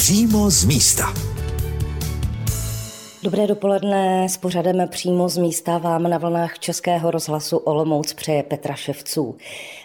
Přímo z místa. Dobré dopoledne s pořadem přímo z místa vám na vlnách Českého rozhlasu Olomouc přeje Petra Ševců.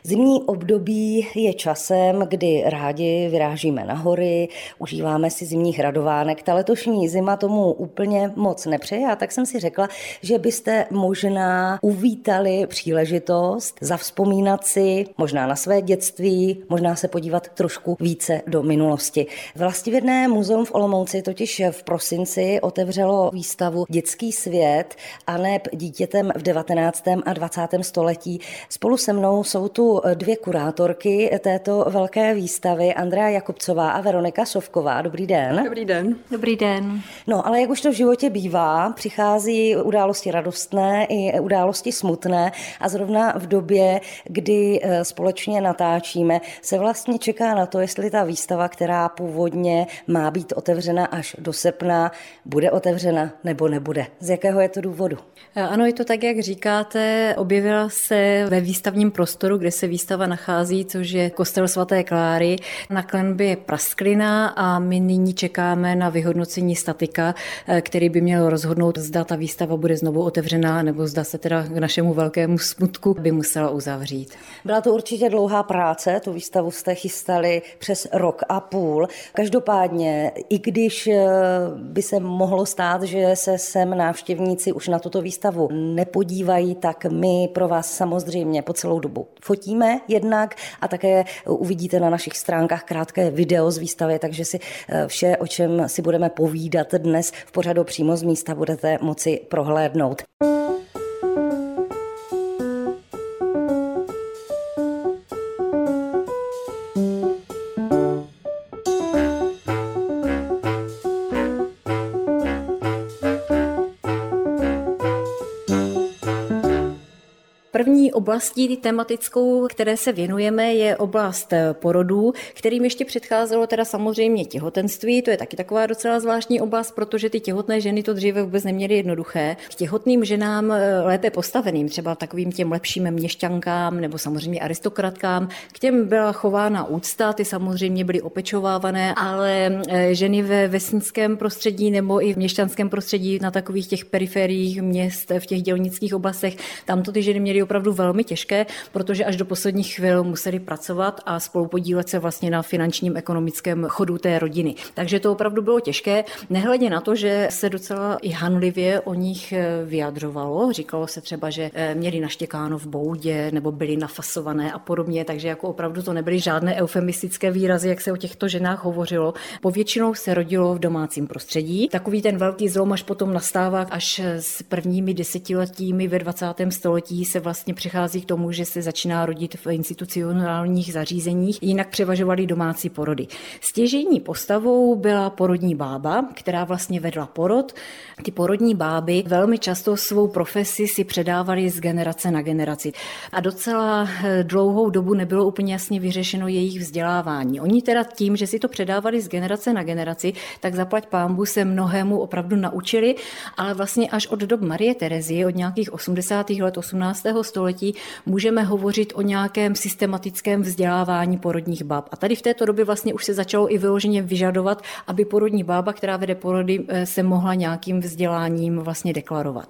Zimní období je časem, kdy rádi vyrážíme na hory, užíváme si zimních radovánek. Ta letošní zima tomu úplně moc nepřeje a tak jsem si řekla, že byste možná uvítali příležitost zavzpomínat si možná na své dětství, možná se podívat trošku více do minulosti. Vlastivědné muzeum v Olomouci totiž v prosinci otevřelo výstavu Dětský svět a neb dítětem v 19. a 20. století. Spolu se mnou jsou tu dvě kurátorky této velké výstavy, Andrea Jakubcová a Veronika Sovková. Dobrý den. Dobrý den. Dobrý den. No, ale jak už to v životě bývá, přichází události radostné i události smutné a zrovna v době, kdy eh, společně natáčíme, se vlastně čeká na to, jestli ta výstava, která původně má být otevřena až do srpna, bude otevřena nebo nebude. Z jakého je to důvodu? Eh, ano, je to tak, jak říkáte. Objevila se ve výstavním prostoru, kde se výstava nachází, což je kostel svaté Kláry na klenbě Prasklina a my nyní čekáme na vyhodnocení statika, eh, který by měl rozhodnout, zda ta výstava bude znovu otevřená nebo zda se teda k našemu velkému smutku by musela uzavřít. Byla to určitě dlouhá práce, tu výstavu jste chystali přes rok a půl. Každopádně, i když eh, by se mohlo stát, že se sem návštěvníci už na tuto výstavu nepodívají, tak my pro vás samozřejmě po celou dobu fotíme jednak a také uvidíte na našich stránkách krátké video z výstavy, takže si eh, vše, o čem si budeme povídat dnes v pořadu přímo z místa, budete moci prohlédnout. První oblastí tematickou, které se věnujeme, je oblast eh, porodů, kterým ještě předcházelo teda samozřejmě těhotenství. To je taky taková docela zvláštní oblast, protože ty těhotné ženy to dříve vůbec neměly jednoduché. K těhotným ženám eh, lépe postaveným, třeba takovým těm lepším měšťankám nebo samozřejmě aristokratkám, k těm byla chována úcta, ty samozřejmě byly opečovávané, ale eh, ženy ve vesnickém prostředí nebo i v měšťanském prostředí na takových těch periferiích měst, v těch dělnických oblastech, tam to ty ženy měly opravdu velmi těžké, protože až do posledních chvil museli pracovat a spolupodílet se vlastně na finančním ekonomickém chodu té rodiny. Takže to opravdu bylo těžké, nehledě na to, že se docela i hanlivě o nich eh, vyjadřovalo. Říkalo se třeba, že eh, měli naštěkáno v boudě nebo byli nafasované a podobně, takže jako opravdu to nebyly žádné eufemistické výrazy, jak se o těchto ženách hovořilo. Povětšinou se rodilo v domácím prostředí. Takový ten velký zlom až potom nastává až s prvními desetiletími ve 20. století se vlastně přichází k tomu, že se začíná rodit v institucionálních zařízeních, jinak převažovaly domácí porody. Stěžení postavou byla porodní bába, která vlastně vedla porod. Ty porodní báby velmi často svou profesi si předávaly z generace na generaci. A docela eh, dlouhou dobu nebylo úplně jasně vyřešeno jejich vzdělávání. Oni teda tím, že si to předávali z generace na generaci, tak zaplať pámbu se mnohému opravdu naučili, ale vlastně až od dob Marie Terezie, od nějakých 80. let 18 století můžeme hovořit o nějakém systematickém vzdělávání porodních báb. A tady v této době vlastně už se začalo i vyloženě vyžadovat, aby porodní bába, která vede porody, eh, se mohla nějakým vzděláním vlastně deklarovat.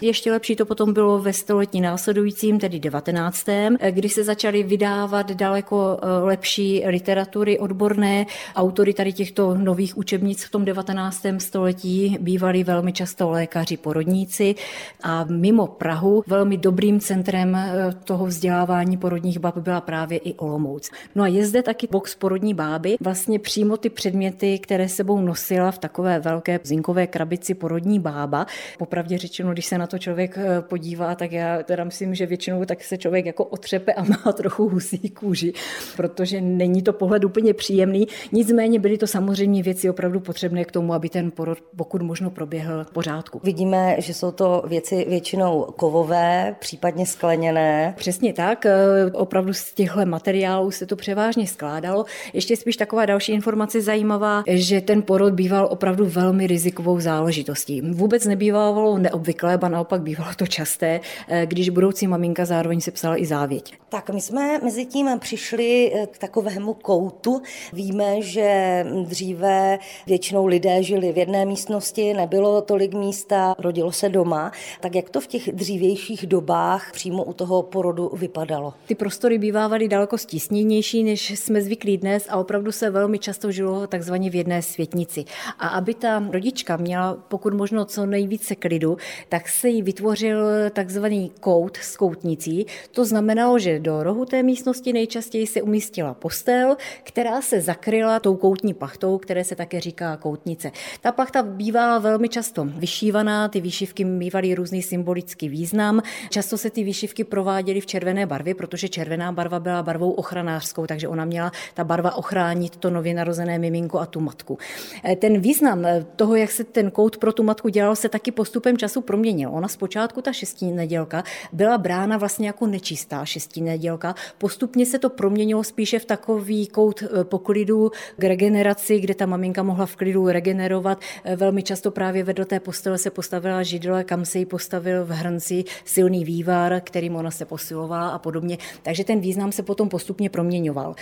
Ještě lepší to potom bylo ve století následujícím, tedy 19., eh, kdy se začaly vydávat daleko eh, lepší literatury odborné. Autory tady těchto nových učebnic v tom 19. století bývali velmi často lékaři porodníci a mimo Prahu velmi dobrým centrem eh, toho vzdělávání porodních bab byla právě i Olomouc. No a je zde taky box porodní báby, vlastně přímo ty předměty, které sebou nosila v takové velké zinkové krabici porodní bába. Popravdě řečeno, když se na to člověk eh, podívá, tak já teda myslím, že většinou tak se člověk jako otřepe a má trochu husí kůži, protože není to pohled úplně příjemný. Nicméně byly to samozřejmě věci opravdu potřebné k tomu, aby ten porod pokud možno proběhl v pořádku. Vidíme, že jsou to věci většinou kovové, případně hodně skleněné. Přesně tak, opravdu z těchto materiálů se to převážně skládalo. Ještě spíš taková další informace zajímavá, že ten porod býval opravdu velmi rizikovou záležitostí. Vůbec nebývalo neobvyklé, ba naopak bývalo to časté, když budoucí maminka zároveň se psala i závěť. Tak my jsme mezi tím přišli k takovému koutu. Víme, že dříve většinou lidé žili v jedné místnosti, nebylo tolik místa, rodilo se doma. Tak jak to v těch dřívějších dobách přímo u toho porodu vypadalo? Ty prostory bývávaly daleko stísněnější, než jsme zvyklí dnes a opravdu se velmi často žilo takzvaně v jedné světnici. A aby ta rodička měla pokud možno co nejvíce klidu, tak se jí vytvořil takzvaný kout s koutnicí. To znamenalo, že do rohu té místnosti nejčastěji se umístila postel, která se zakryla tou koutní pachtou, které se také říká koutnice. Ta plachta bývala velmi často vyšívaná, ty výšivky mývaly různý symbolický význam. Často se ty výšivky prováděly v červené barvě, protože červená barva byla barvou ochranářskou, takže ona měla ta barva ochránit to nově narozené miminko a tu matku. E, ten význam e, toho, jak se ten kout pro tu matku dělal, se taky postupem času proměnil. Ona zpočátku, ta šestí nedělka, byla brána vlastně jako nečistá šestí nedělka. Postupně se to proměnilo spíše v takový kout e, poklidu k regeneraci, kde ta maminka mohla v klidu regenerovat. Velmi často právě vedle té postele se postavila židle, kam se jí postavil v hrnci silný vývar, kterým ona se posilovala a podobně. Takže ten význam se potom postupně proměňoval.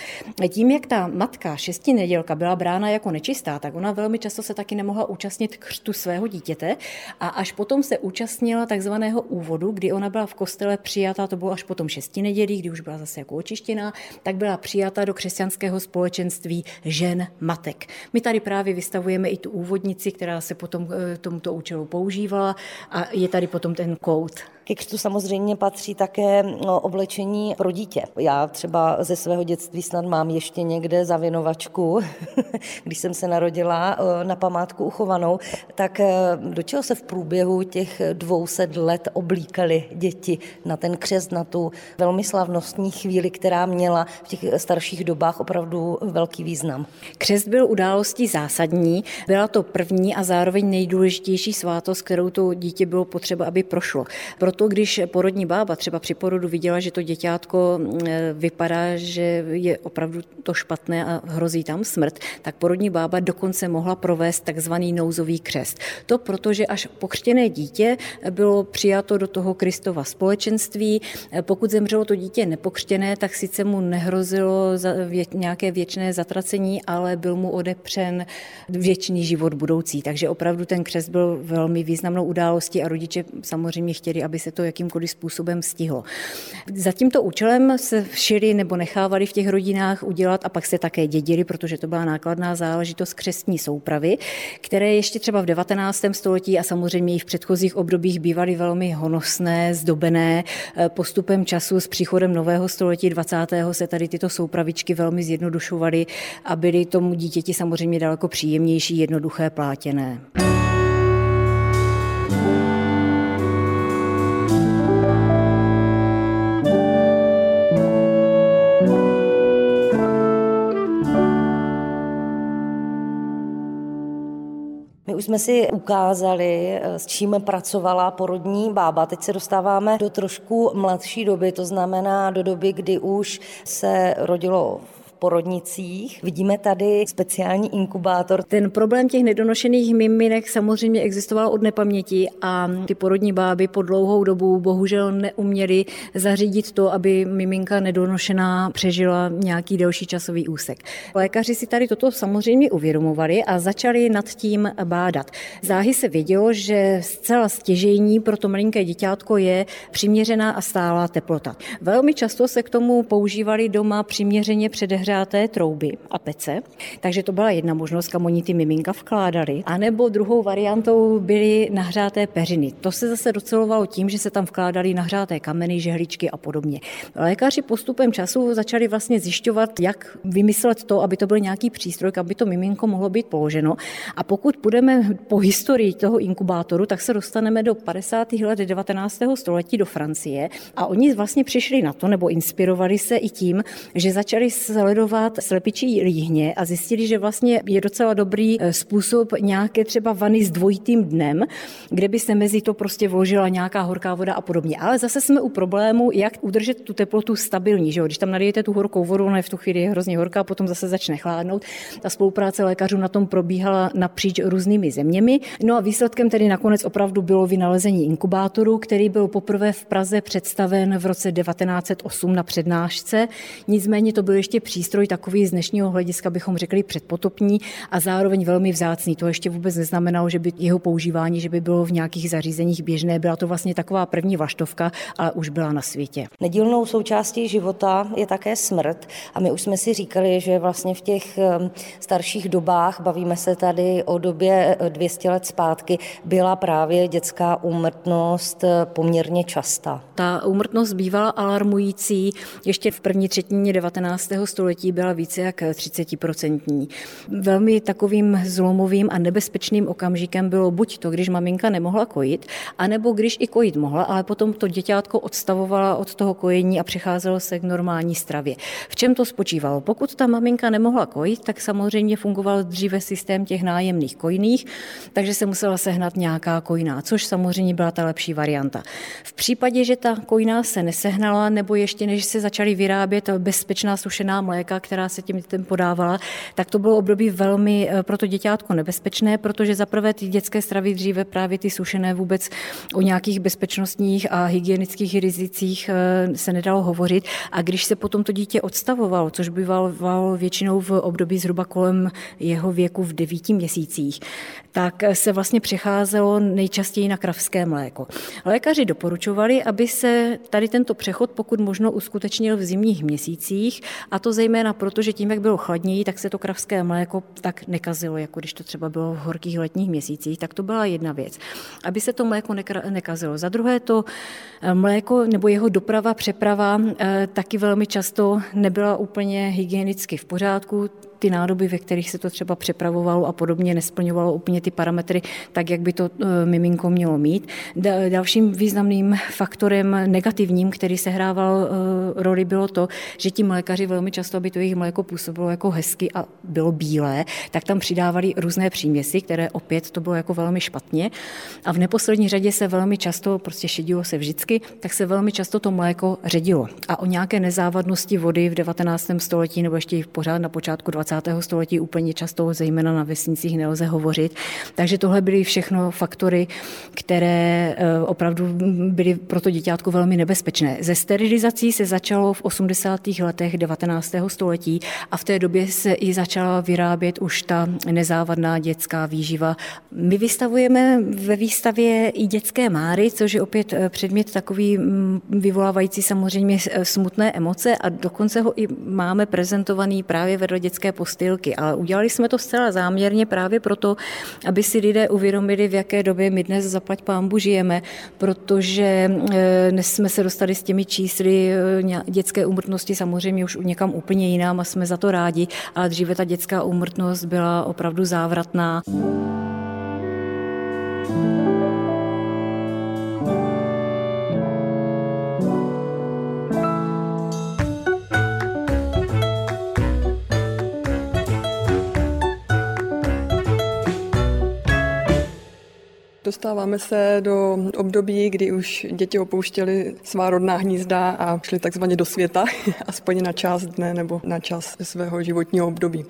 Tím, jak ta matka šesti nedělka byla brána jako nečistá, tak ona velmi často se taky nemohla účastnit křtu svého dítěte a až potom se účastnila takzvaného úvodu, kdy ona byla v kostele přijata, to bylo až potom šesti nedělí, kdy už byla zase jako očištěná, tak byla přijata do křesťanského společenství žen matek. My tady právě vystavujeme i tu úvodnici, která se potom eh, tomuto účelu používala a je tady potom ten kout. Ke křtu samozřejmě patří také no, oblečení pro dítě. Já třeba ze svého dětství snad mám ještě někde zavěnovačku, když jsem se narodila eh, na památku uchovanou, tak eh, do čeho se v průběhu těch 200 let oblíkali děti na ten křest, na tu velmi slavnostní chvíli, která měla v těch starších dobách opravdu velký význam. Křest byl událostí zásadní, byla to první a zároveň nejdůležitější svátost, kterou to dítě bylo potřeba, aby prošlo. Proto proto, když porodní bába třeba při porodu viděla, že to děťátko e, vypadá, že je opravdu to špatné a hrozí tam smrt, tak porodní bába dokonce mohla provést takzvaný nouzový křest. To proto, že až pokřtěné dítě bylo přijato do toho Kristova společenství. E, pokud zemřelo to dítě nepokřtěné, tak sice mu nehrozilo nějaké věčné zatracení, ale byl mu odepřen věčný život budoucí. Takže opravdu ten křest byl velmi významnou událostí a rodiče samozřejmě chtěli, aby se to jakýmkoliv způsobem stihlo. Za tímto účelem se všili nebo nechávali v těch rodinách udělat a pak se také dědili, protože to byla nákladná záležitost křestní soupravy, které ještě třeba v 19. století a samozřejmě i v předchozích obdobích bývaly velmi honosné, zdobené. Postupem času s příchodem nového století 20. se tady tyto soupravičky velmi zjednodušovaly a byly tomu dítěti samozřejmě daleko příjemnější, jednoduché, plátěné. Už jsme si ukázali, eh, s čím pracovala porodní bába. Teď se dostáváme do trošku mladší doby, to znamená do doby, kdy už se rodilo porodnicích. Vidíme tady speciální inkubátor. Ten problém těch nedonošených miminek samozřejmě existoval od nepaměti a ty porodní báby po dlouhou dobu bohužel neuměly zařídit to, aby miminka nedonošená přežila nějaký delší časový úsek. Lékaři si tady toto samozřejmě uvědomovali a začali nad tím bádat. Záhy se vědělo, že zcela stěžejní pro to malinké děťátko je přiměřená a stálá teplota. Velmi často se k tomu používali doma přiměřeně předehře nahřáté trouby a pece, takže to byla jedna možnost, kam oni ty miminka vkládali. A nebo druhou variantou byly nahřáté peřiny. To se zase docelovalo tím, že se tam vkládali nahřáté kameny, žehličky a podobně. Lékaři postupem času začali vlastně zjišťovat, jak vymyslet to, aby to byl nějaký přístroj, aby to miminko mohlo být položeno. A pokud půjdeme po historii toho inkubátoru, tak se dostaneme do 50. let 19. století do Francie a oni vlastně přišli na to, nebo inspirovali se i tím, že začali sledovat vyžadovat slepičí líhně a zjistili, že vlastně je docela dobrý eh, způsob nějaké třeba vany s dvojitým dnem, kde by se mezi to prostě vložila nějaká horká voda a podobně. Ale zase jsme u problému, jak udržet tu teplotu stabilní. Že jo? Když tam nalijete tu horkou vodu, ona je v tu chvíli hrozně horká, potom zase začne chládnout. Ta spolupráce lékařů na tom probíhala napříč různými zeměmi. No a výsledkem tedy nakonec opravdu bylo vynalezení inkubátoru, který byl poprvé v Praze představen v roce 1908 na přednášce. Nicméně to byl ještě přístroj takový z dnešního hlediska, bychom řekli předpotopní a zároveň velmi vzácný. To ještě vůbec neznamenalo, že by jeho používání, že by bylo v nějakých zařízeních běžné. Byla to vlastně taková první vaštovka, ale už byla na světě. Nedílnou součástí života je také smrt a my už jsme si říkali, že vlastně v těch ehm, starších dobách, bavíme se tady o době 200 let zpátky, byla právě dětská úmrtnost eh, poměrně častá. Ta úmrtnost bývala alarmující. Ještě v první třetině 19. století byla více jak 30%. Velmi takovým zlomovým a nebezpečným okamžikem bylo buď to, když maminka nemohla kojit, anebo když i kojit mohla, ale potom to děťátko odstavovala od toho kojení a přecházelo se k normální stravě. V čem to spočívalo? Pokud ta maminka nemohla kojit, tak samozřejmě fungoval dříve systém těch nájemných kojných, takže se musela sehnat nějaká kojná, což samozřejmě byla ta lepší varianta. V případě, že ta kojná se nesehnala, nebo ještě než se začaly vyrábět bezpečná sušená mléka, která se tím dětem podávala, tak to bylo období velmi eh, pro to děťátko nebezpečné, protože zaprvé ty dětské stravy dříve právě ty sušené vůbec o nějakých bezpečnostních a hygienických rizicích eh, se nedalo hovořit. A když se potom to dítě odstavovalo, což bývalo většinou v období zhruba kolem jeho věku v devíti měsících, tak se vlastně přecházelo nejčastěji na kravské mléko. Lékaři doporučovali, aby se tady tento přechod pokud možno uskutečnil v zimních měsících, a to zejména proto, že tím, jak bylo chladněji, tak se to kravské mléko tak nekazilo, jako když to třeba bylo v horkých letních měsících, tak to byla jedna věc. Aby se to mléko nekazilo. Za druhé to eh, mléko nebo jeho doprava, přeprava eh, taky velmi často nebyla úplně hygienicky v pořádku ty nádoby, ve kterých se to třeba přepravovalo a podobně, nesplňovalo úplně ty parametry tak, jak by to eh, miminko mělo mít. Dalším významným faktorem negativním, který se hrával eh, roli, bylo to, že ti mlékaři velmi často, aby to jejich mléko působilo jako hezky a bylo bílé, tak tam přidávali různé příměsi, které opět to bylo jako velmi špatně. A v neposlední řadě se velmi často, prostě šedilo se vždycky, tak se velmi často to mléko ředilo. A o nějaké nezávadnosti vody v 19. století nebo ještě pořád na počátku 20 20. století úplně často, zejména na vesnicích, nelze hovořit. Takže tohle byly všechno faktory, které eh, opravdu byly pro to děťátko velmi nebezpečné. Ze sterilizací se začalo v 80. letech 19. století a v té době se i začala vyrábět už ta nezávadná dětská výživa. My vystavujeme ve výstavě i dětské máry, což je opět eh, předmět takový mm, vyvolávající samozřejmě eh, smutné emoce a dokonce ho i máme prezentovaný právě vedle dětské postýlky. Ale udělali jsme to zcela záměrně právě proto, aby si lidé uvědomili, v jaké době my dnes zaplať pámbu žijeme, protože eh, dnes jsme se dostali s těmi čísly eh, dětské úmrtnosti samozřejmě už někam úplně jinám a jsme za to rádi, ale dříve ta dětská úmrtnost byla opravdu závratná. Dostáváme se do období, kdy už děti opouštěly svá rodná hnízda a šly takzvaně do světa, aspoň na část dne nebo na čas svého životního období.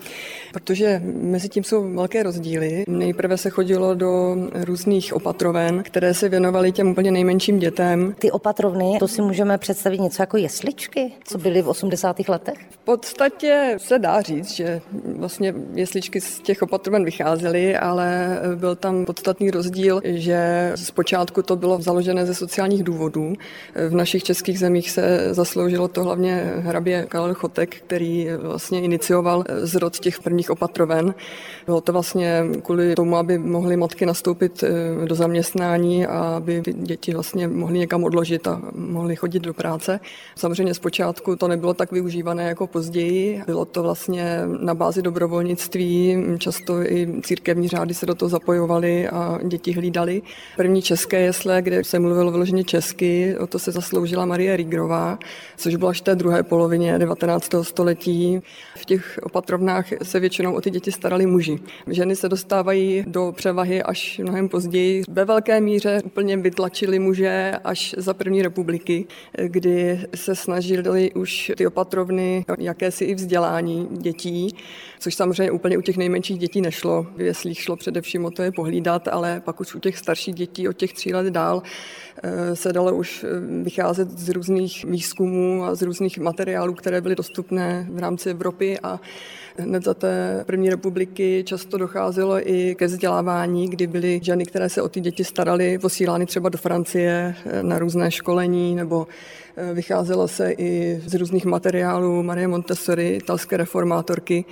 Protože mezi tím jsou velké rozdíly. Nejprve se chodilo do různých opatroven, které se věnovaly těm úplně nejmenším dětem. Ty opatrovny, to si můžeme představit něco jako jesličky, co byly v 80. letech? V podstatě se dá říct, že vlastně jesličky z těch opatroven vycházely, ale byl tam podstatný rozdíl, že zpočátku to bylo založené ze sociálních důvodů. V našich českých zemích se zasloužilo to hlavně hrabě Karel Chotek, který vlastně inicioval zrod těch prvních opatroven. Bylo to vlastně kvůli tomu, aby mohly matky nastoupit eh, do zaměstnání a aby děti vlastně mohly někam odložit a mohly chodit do práce. Samozřejmě zpočátku to nebylo tak využívané jako později. Bylo to vlastně na bázi dobrovolnictví, často i církevní řády se do toho zapojovaly a děti hlídali hlídali. První české jesle, kde se mluvilo vyloženě česky, o to se zasloužila Marie Rigrová, což byla až té druhé polovině 19. století. V těch opatrovnách se většinou o ty děti starali muži. Ženy se dostávají do převahy až mnohem později. Ve velké míře úplně vytlačili muže až za první republiky, kdy se snažili už ty opatrovny jakési i vzdělání dětí, což samozřejmě úplně u těch nejmenších dětí nešlo. V jeslích šlo především o to je pohlídat, ale pak už u těch starších dětí od těch tří let dál eh, se dalo už eh, vycházet z různých výzkumů a z různých materiálů, které byly dostupné v rámci Evropy a Hned za té první republiky často docházelo i ke vzdělávání, kdy byly ženy, které se o ty děti staraly, posílány třeba do Francie eh, na různé školení, nebo vycházelo se i z různých materiálů Marie Montessori, italské reformátorky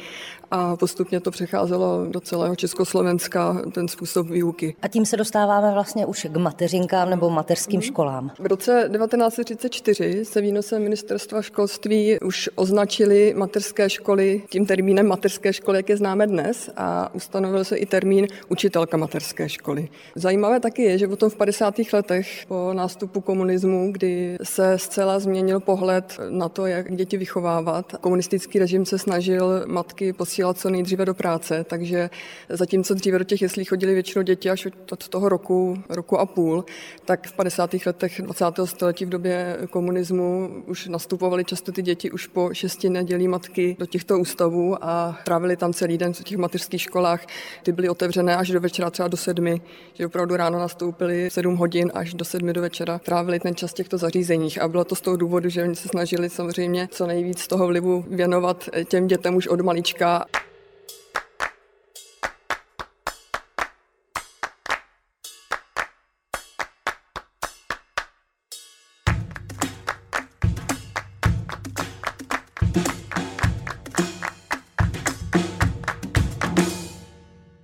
a postupně to přecházelo do celého Československa, ten způsob výuky. A tím se dostáváme vlastně už k mateřinkám nebo mateřským školám. V roce 1934 se výnosem ministerstva školství už označili mateřské školy tím termínem mateřské školy, jak je známe dnes, a ustanovil se i termín učitelka mateřské školy. Zajímavé taky je, že potom v 50. letech po nástupu komunismu, kdy se zcela změnil pohled na to, jak děti vychovávat, komunistický režim se snažil matky posílat posílat co nejdříve do práce, takže zatímco dříve do těch jeslí chodili většinou děti až od toho roku, roku a půl, tak v 50. letech 20. století v době komunismu už nastupovaly často ty děti už po šesti nedělí matky do těchto ústavů a trávili tam celý den v těch mateřských školách. Ty byly otevřené až do večera třeba do sedmi, že opravdu ráno nastoupili sedm hodin až do sedmi do večera. Trávili ten čas v těchto zařízeních a bylo to z toho důvodu, že oni se snažili samozřejmě co nejvíc toho vlivu věnovat těm dětem už od malička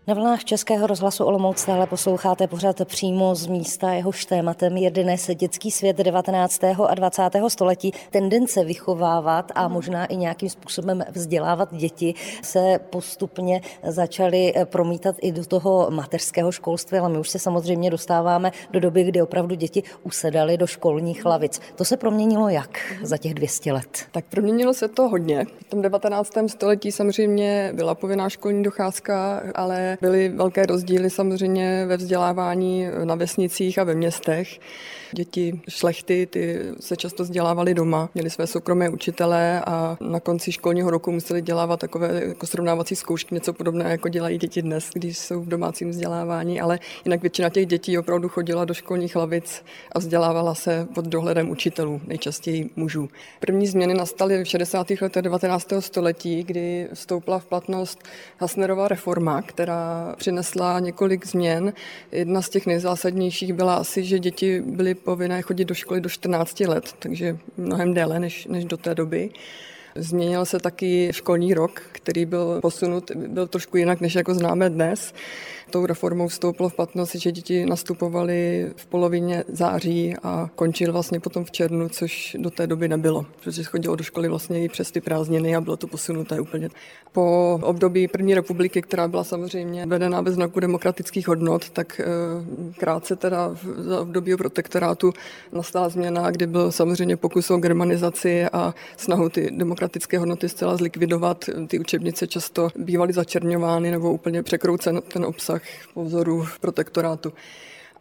Na vlnách Českého rozhlasu Olomouc stále posloucháte pořád přímo z místa, jehož tématem je dnes dětský svět 19. a 20. století. Tendence vychovávat a možná i nějakým způsobem vzdělávat děti se postupně začaly promítat i do toho mateřského školství, ale my už se samozřejmě dostáváme do doby, kdy opravdu děti usedaly do školních lavic. To se proměnilo jak za těch 200 let? Tak proměnilo se to hodně. V tom 19. století samozřejmě byla povinná školní docházka, ale byly velké rozdíly samozřejmě ve vzdělávání na vesnicích a ve městech. Děti šlechty ty se často vzdělávaly doma, měli své soukromé učitele a na konci školního roku museli dělávat takové jako srovnávací zkoušky, něco podobné, jako dělají děti dnes, když jsou v domácím vzdělávání, ale jinak většina těch dětí opravdu chodila do školních lavic a vzdělávala se pod dohledem učitelů, nejčastěji mužů. První změny nastaly v 60. letech 19. století, kdy vstoupila v platnost Hasnerová reforma, která přinesla několik změn. Jedna z těch nejzásadnějších byla asi, že děti byly povinné chodit do školy do 14 let, takže mnohem déle než, než do té doby. Změnil se taky školní rok, který byl posunut, byl trošku jinak, než jako známe dnes. Tou reformou vstoupilo v platnost, že děti nastupovaly v polovině září a končil vlastně potom v červnu, což do té doby nebylo, protože chodilo do školy vlastně i přes ty prázdniny a bylo to posunuté úplně. Po období první republiky, která byla samozřejmě vedená ve znaku demokratických hodnot, tak eh, krátce teda v období protektorátu nastala změna, kdy byl samozřejmě pokus o germanizaci a snahu ty demokratické hodnoty zcela zlikvidovat. Ty učebnice často bývaly začerňovány nebo úplně překroucen ten obsah po vzoru protektorátu.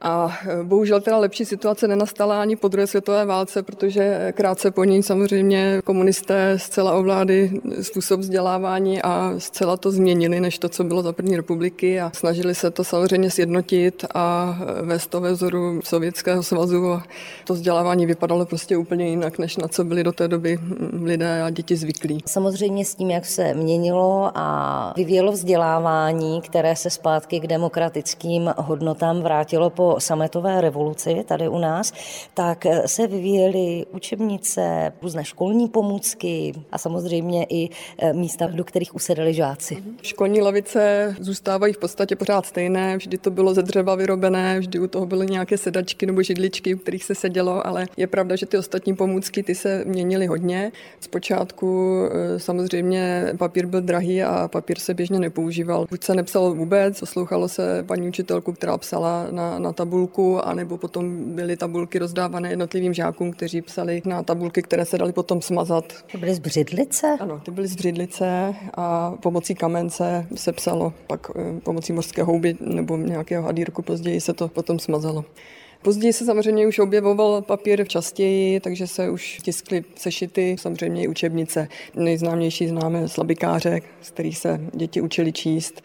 A e, bohužel teda lepší situace nenastala ani po druhé světové válce, protože krátce po ní samozřejmě komunisté zcela ovládli způsob vzdělávání a zcela to změnili, než to, co bylo za první republiky a snažili se to samozřejmě sjednotit a vést to ve vzoru Sovětského svazu a to vzdělávání vypadalo prostě úplně jinak, než na co byli do té doby lidé a děti zvyklí. Samozřejmě s tím, jak se měnilo a vyvíjelo vzdělávání, které se zpátky k demokratickým hodnotám vrátilo po sametové revoluci tady u nás, tak se vyvíjely učebnice, různé školní pomůcky a samozřejmě i eh, místa, do kterých usedali žáci. Školní lavice zůstávají v podstatě pořád stejné, vždy to bylo ze dřeva vyrobené, vždy u toho byly nějaké sedačky nebo židličky, u kterých se sedělo, ale je pravda, že ty ostatní pomůcky ty se měnily hodně. Zpočátku eh, samozřejmě papír byl drahý a papír se běžně nepoužíval. Buď se nepsalo vůbec, poslouchalo se paní učitelku, která psala na, na tabulku, anebo potom byly tabulky rozdávané jednotlivým žákům, kteří psali na tabulky, které se daly potom smazat. To byly z břidlice? Ano, ty byly z břidlice a pomocí kamence se psalo, pak eh, pomocí mořské houby nebo nějakého hadírku později se to potom smazalo. Později se samozřejmě už objevoval papír častěji, takže se už tiskly sešity, samozřejmě i učebnice. Nejznámější známe slabikáře, z kterých se děti učili číst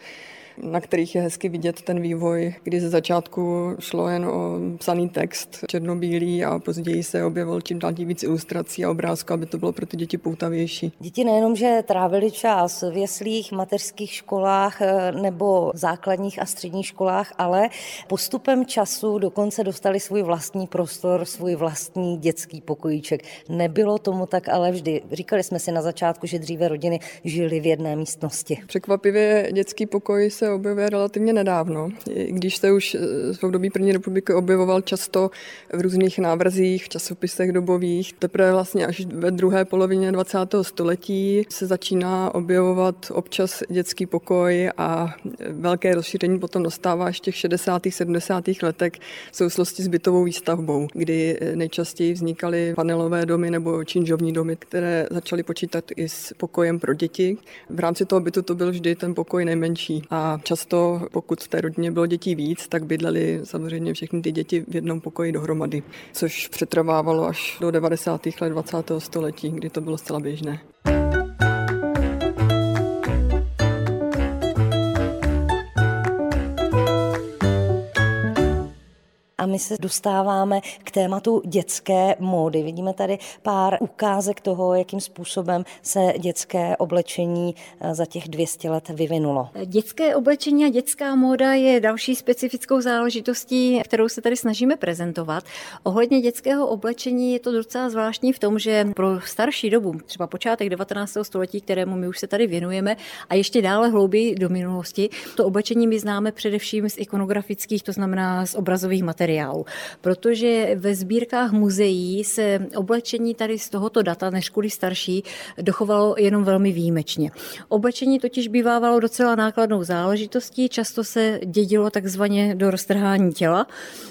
na kterých je hezky vidět ten vývoj, kdy ze začátku šlo jen o psaný text černobílý a později se objevil čím dál tím víc ilustrací a obrázků, aby to bylo pro ty děti poutavější. Děti nejenom, že trávili čas v jeslích, mateřských školách eh, nebo základních a středních školách, ale postupem času dokonce dostali svůj vlastní prostor, svůj vlastní dětský pokojíček. Nebylo tomu tak ale vždy. Říkali jsme si na začátku, že dříve rodiny žili v jedné místnosti. Překvapivě dětský pokoj se objevuje relativně nedávno. I když se už eh, v období první republiky objevoval často v různých návrzích, v časopisech dobových, teprve vlastně až ve druhé polovině 20. století se začíná objevovat občas dětský pokoj a velké rozšíření potom dostává až těch 60. 70. letech v souvislosti s bytovou výstavbou, kdy eh, nejčastěji vznikaly panelové domy nebo činžovní domy, které začaly počítat i s pokojem pro děti. V rámci toho bytu to byl vždy ten pokoj nejmenší a často, pokud v té rodině bylo dětí víc, tak bydleli samozřejmě všechny ty děti v jednom pokoji dohromady, což přetrvávalo až do 90. let 20. století, kdy to bylo zcela běžné. A my se dostáváme k tématu dětské módy. Vidíme tady pár ukázek toho, jakým způsobem se dětské oblečení eh, za těch 200 let vyvinulo. Dětské oblečení a dětská móda je další specifickou záležitostí, kterou se tady snažíme prezentovat. Ohledně dětského oblečení je to docela zvláštní v tom, že pro starší dobu, třeba počátek 19. století, kterému my už se tady věnujeme, a ještě dále hlouběji do minulosti, to oblečení my známe především z ikonografických, to znamená z obrazových materiálů materiálu, protože ve sbírkách muzeí se oblečení tady z tohoto data, než kvůli starší, dochovalo jenom velmi výjimečně. Oblečení totiž bývávalo docela nákladnou záležitostí, často se dědilo takzvaně do roztrhání těla,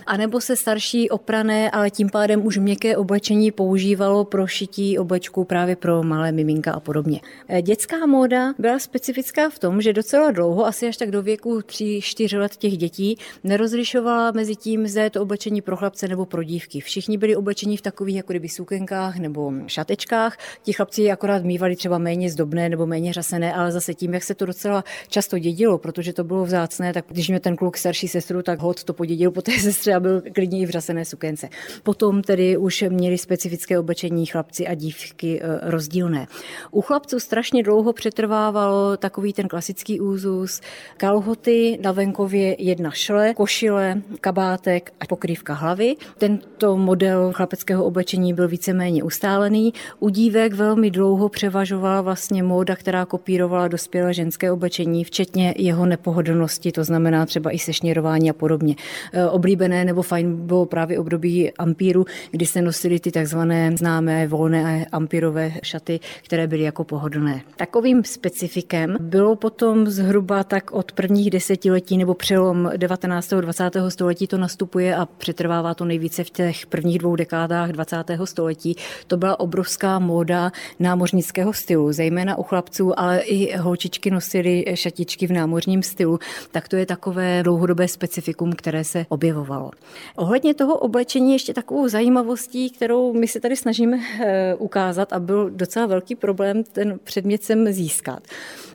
anebo se starší oprané, ale tím pádem už měkké oblečení používalo pro šití oblečků právě pro malé miminka a podobně. Dětská móda byla specifická v tom, že docela dlouho, asi až tak do věku 3-4 let těch dětí, nerozlišovala mezi tím, zda je to oblečení pro chlapce nebo pro dívky. Všichni byli oblečení v takových jako kdyby sukenkách nebo šatečkách. Ti chlapci akorát mývali třeba méně zdobné nebo méně řasené, ale zase tím, jak se to docela často dědilo, protože to bylo vzácné, tak když měl ten kluk starší sestru, tak hod to podědil po té sestře a byl klidně i v řasené sukence. Potom tedy už měli specifické oblečení chlapci a dívky e, rozdílné. U chlapců strašně dlouho přetrvávalo takový ten klasický úzus, kalhoty na venkově jedna šle, košile, kabátek a pokrývka hlavy. Tento model chlapeckého oblečení byl víceméně ustálený. U dívek velmi dlouho převažovala vlastně móda, která kopírovala dospělé ženské oblečení, včetně jeho nepohodlnosti, to znamená třeba i sešněrování a podobně. E, oblíbené nebo fajn bylo právě období ampíru, kdy se nosily ty takzvané známé volné ampírové šaty, které byly jako pohodlné. Takovým specifikem bylo potom zhruba tak od prvních desetiletí nebo přelom 19. a 20. století to nastupuje a přetrvává to nejvíce v těch prvních dvou dekádách 20. století. To byla obrovská móda námořnického stylu, zejména u chlapců, ale i holčičky nosily šatičky v námořním stylu. Tak to je takové dlouhodobé specifikum, které se objevovalo. Ohledně toho oblečení ještě takovou zajímavostí, kterou my se tady snažíme eh, ukázat a byl docela velký problém ten předmět sem získat,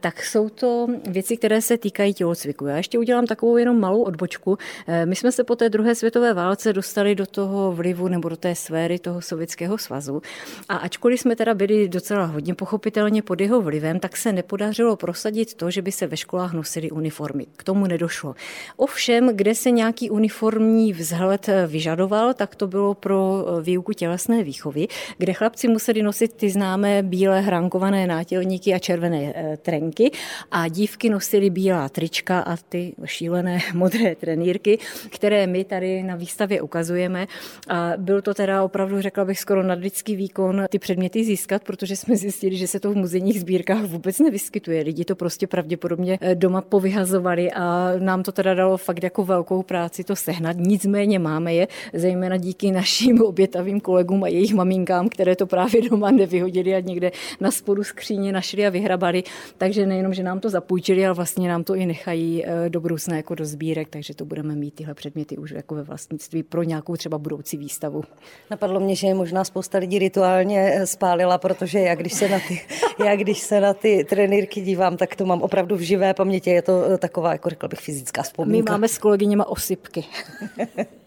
tak jsou to věci, které se týkají tělocviku. Já ještě udělám takovou jenom malou odbočku. Eh, my jsme se po té druhé světové válce dostali do toho vlivu nebo do té sféry toho Sovětského svazu. A ačkoliv jsme teda byli docela hodně pochopitelně pod jeho vlivem, tak se nepodařilo prosadit to, že by se ve školách nosily uniformy. K tomu nedošlo. Ovšem, kde se nějaký uniformní vzhled vyžadoval, tak to bylo pro výuku tělesné výchovy, kde chlapci museli nosit ty známé bílé hrankované nátělníky a červené eh, trenky a dívky nosily bílá trička a ty šílené modré trenýrky, které my tady na výstavě ukazujeme. A byl to teda opravdu, řekla bych, skoro nadlidský výkon ty předměty získat, protože jsme zjistili, že se to v muzejních sbírkách vůbec nevyskytuje. Lidi to prostě pravděpodobně eh, doma povyhazovali a nám to teda dalo fakt jako velkou práci to sehnat. Nicméně máme je, zejména díky našim obětavým kolegům a jejich maminkám, které to právě doma nevyhodili a někde na spodu skříně našli a vyhrabali. Takže nejenom, že nám to zapůjčili, ale vlastně nám to i nechají eh, do budoucna jako do sbírek, takže to budeme mít tyhle předměty už jako ve vlastnictví pro nějakou třeba budoucí výstavu. Napadlo mě, že je možná spousta lidí rituálně eh, spálila, protože já když se na ty, já když se na ty trenýrky dívám, tak to mám opravdu v živé paměti. Je to eh, taková, jako řekla bych, fyzická vzpomínka. My máme s kolegyněma osypky.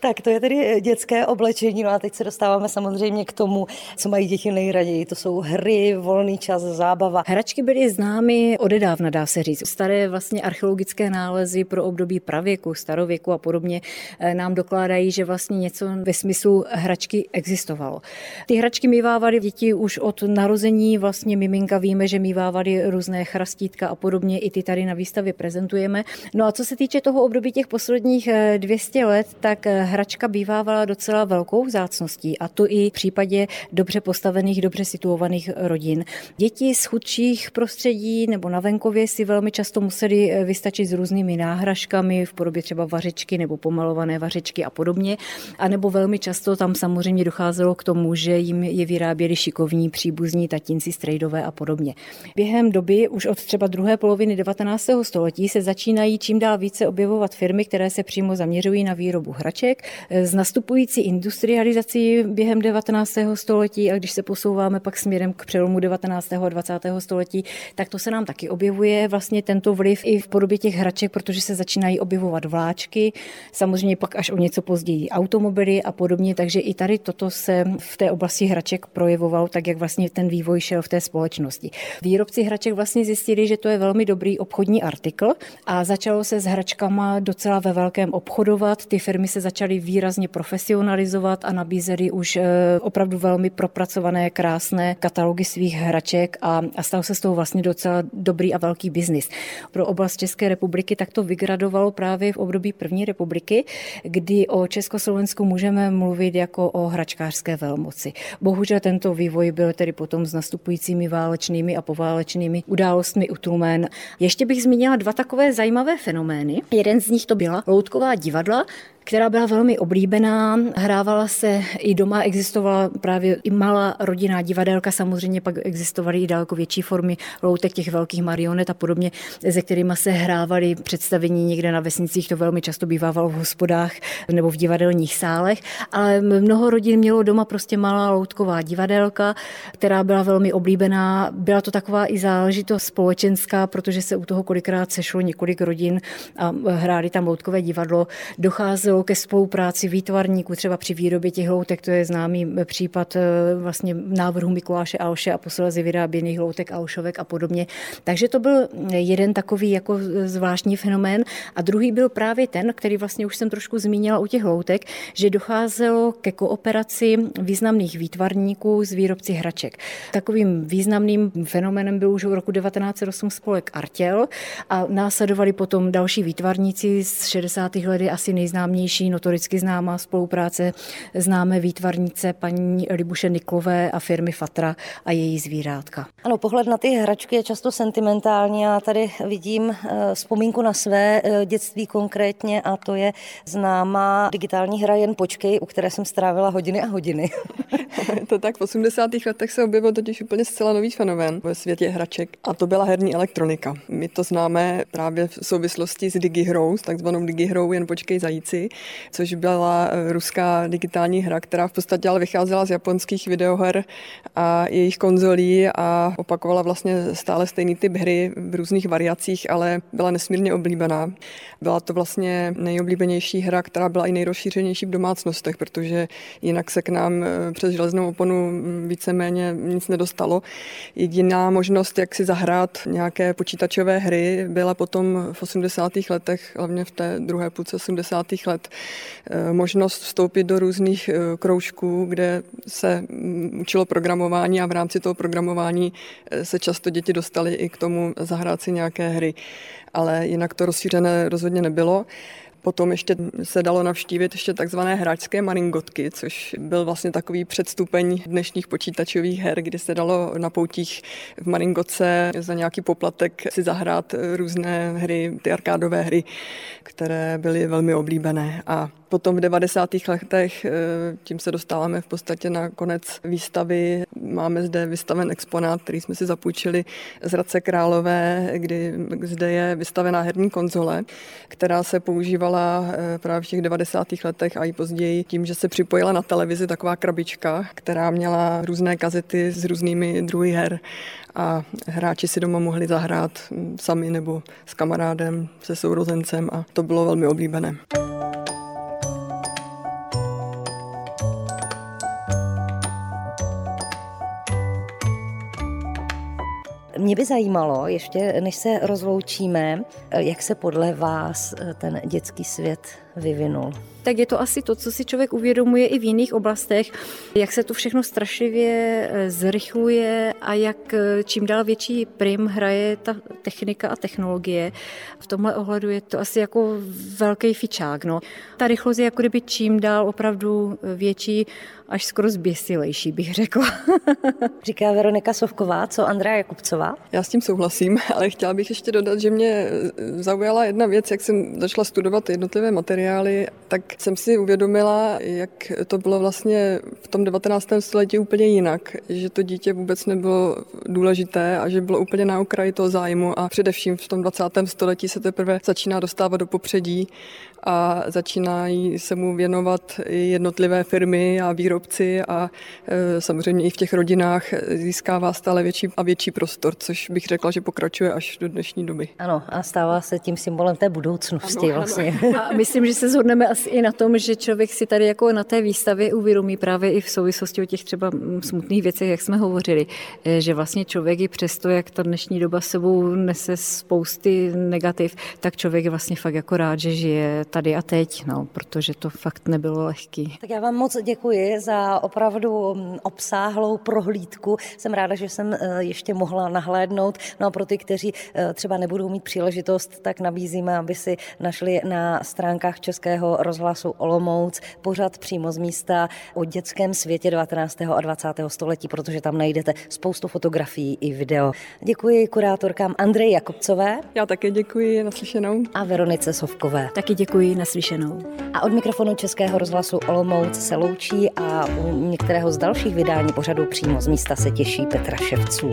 tak to je tedy dětské oblečení. No a teď se dostáváme samozřejmě k tomu, co mají děti nejraději. To jsou hry, volný čas, zábava. Hračky byly známy odedávna, dá se říct. Staré vlastně archeologické nálezy pro období pravěku, starověku a podobně eh, nám dokládají, že vlastně něco ve smyslu hračky existovalo. Ty hračky mývávaly děti už od narození, vlastně miminka víme, že mývávaly různé chrastítka a podobně, i ty tady na výstavě prezentujeme. No a co se týče toho období těch posledních 200 eh, let, tak hračka bývávala docela velkou vzácností a to i v případě dobře postavených, dobře situovaných rodin. Děti z chudších prostředí nebo na venkově si velmi často museli vystačit s různými náhražkami v podobě třeba vařečky nebo pomalované vařečky a podobně. A nebo velmi často tam samozřejmě docházelo k tomu, že jim je vyráběli šikovní příbuzní tatínci, strejdové a podobně. Během doby už od třeba druhé poloviny 19. století se začínají čím dál více objevovat firmy, které se přímo zaměřují na výrobu hraček. Z nastupující industrializací během 19. století a když se posouváme pak směrem k přelomu 19. a 20. století, tak to se nám taky objevuje vlastně tento vliv i v podobě těch hraček, protože se začínají objevovat vláčky, samozřejmě pak až o něco později automobily a podobně, takže i tady toto se v té oblasti hraček projevovalo, tak jak vlastně ten vývoj šel v té společnosti. Výrobci hraček vlastně zjistili, že to je velmi dobrý obchodní artikl a začalo se s hračkama docela ve velkém obchodovat. Ty firmy se začaly výrazně profesionalizovat a nabízely už eh, opravdu velmi propracované, krásné katalogy svých hraček a, a stal se z toho vlastně docela dobrý a velký biznis. Pro oblast České republiky tak to vygradovalo právě v období první republiky, kdy o Československu můžeme mluvit jako o hračkářské velmoci. Bohužel tento vývoj byl tedy potom s nastupujícími válečnými a poválečnými událostmi utlumen. Ještě bych zmínila dva takové zajímavé fenomény. Jeden z nich to byla loutková divadla, která byla velmi oblíbená. Hrávala se i doma, existovala právě i malá rodinná divadelka, samozřejmě pak existovaly i daleko větší formy loutek těch velkých marionet a podobně, ze kterými se hrávaly představení někde na vesnicích, to velmi často bývávalo v hospodách nebo v divadelních sálech, ale mnoho rodin mělo doma prostě malá loutková divadelka, která byla velmi oblíbená. Byla to taková i záležitost společenská, protože se u toho kolikrát sešlo několik rodin a hráli tam loutkové divadlo. Docházelo docházelo ke spolupráci výtvarníků třeba při výrobě těch loutek, to je známý případ eh, vlastně návrhu Mikuláše Alše a posledně vyráběných loutek Alšovek a podobně. Takže to byl jeden takový jako zvláštní fenomén a druhý byl právě ten, který vlastně už jsem trošku zmínila u těch loutek, že docházelo ke kooperaci významných výtvarníků s výrobci hraček. Takovým významným fenoménem byl už v roku 1908 spolek Artěl a následovali potom další výtvarníci z 60. let asi nejznámější nejznámější notoricky známá spolupráce známé výtvarnice paní Libuše Niklové a firmy Fatra a její zvířátka. Ano, pohled na ty hračky je často sentimentální a tady vidím eh, vzpomínku na své eh, dětství konkrétně a to je známá digitální hra Jen počkej, u které jsem strávila hodiny a hodiny. to tak v 80. letech se objevil totiž úplně zcela nový fenomén ve světě hraček a to byla herní elektronika. My to známe právě v souvislosti s digihrou, s takzvanou digihrou Jen počkej zajíci, což byla eh, ruská digitální hra, která v podstatě ale vycházela z japonských videoher a jejich konzolí a opakovala vlastně stále stejný typ hry v různých variacích, ale byla nesmírně oblíbená. Byla to vlastně nejoblíbenější hra, která byla i nejrozšířenější v domácnostech, protože jinak se k nám eh, přes železnou oponu mm, víceméně nic nedostalo. Jediná možnost, jak si zahrát nějaké počítačové hry, byla potom v 80. letech, hlavně v té druhé půlce 80. let, let eh, možnost vstoupit do různých eh, kroužků, kde se mm, učilo programování a v rámci toho programování eh, se často děti dostaly i k tomu zahrát si nějaké hry. Ale jinak to rozšířené rozhodně nebylo. Potom ještě se dalo navštívit ještě takzvané hráčské maringotky, což byl vlastně takový předstupeň dnešních počítačových her, kdy se dalo na poutích v maringotce za nějaký poplatek si zahrát různé hry, ty arkádové hry, které byly velmi oblíbené. A Potom v 90. letech, eh, tím se dostáváme v podstatě na konec výstavy, máme zde vystaven exponát, který jsme si zapůjčili z Radce Králové, kdy zde je vystavená herní konzole, která se používala eh, právě v těch 90. letech a i později tím, že se připojila na televizi taková krabička, která měla různé kazety s různými druhy her a hráči si doma mohli zahrát sami nebo s kamarádem, se sourozencem a to bylo velmi oblíbené. Mě by zajímalo, ještě než se rozloučíme, jak se podle vás ten dětský svět vyvinul tak je to asi to, co si člověk uvědomuje i v jiných oblastech, jak se to všechno strašlivě eh, zrychluje a jak eh, čím dál větší prim hraje ta technika a technologie. V tomhle ohledu je to asi jako velký fičák. No. Ta rychlost je jako kdyby čím dál opravdu větší, až skoro zběsilejší, bych řekla. Říká Veronika Sovková, co Andrea Jakubcová? Já s tím souhlasím, ale chtěla bych ještě dodat, že mě zaujala jedna věc, jak jsem začala studovat jednotlivé materiály, tak jsem si uvědomila, jak to bylo vlastně v tom 19. století úplně jinak, že to dítě vůbec nebylo důležité a že bylo úplně na okraji toho zájmu a především v tom 20. století se teprve začíná dostávat do popředí a začínají se mu věnovat jednotlivé firmy a výrobci a e, samozřejmě i v těch rodinách získává stále větší a větší prostor, což bych řekla, že pokračuje až do dnešní doby. Ano, a stává se tím symbolem té budoucnosti ano, vlastně. Ano. A myslím, že se shodneme asi i na tom, že člověk si tady jako na té výstavě uvědomí právě i v souvislosti o těch třeba smutných věcech, jak jsme hovořili, e, že vlastně člověk i přesto, jak ta dnešní doba sebou nese spousty negativ, tak člověk je vlastně fakt jako rád, že žije tady a teď, no, protože to fakt nebylo lehký. Tak já vám moc děkuji za opravdu mm, obsáhlou prohlídku. Jsem ráda, že jsem eh, ještě mohla nahlédnout. No a pro ty, kteří eh, třeba nebudou mít příležitost, tak nabízíme, aby si našli na stránkách Českého rozhlasu Olomouc pořad přímo z místa o dětském světě 19. a 20. století, protože tam najdete spoustu fotografií i video. Děkuji kurátorkám Andreji Jakobcové. Já také děkuji, naslyšenou. A Veronice Sovkové. Taky děkuji, naslyšenou. A od mikrofonu Českého rozhlasu Olomouc se loučí a u některého z dalších vydání pořadu přímo z místa se těší Petra Ševců.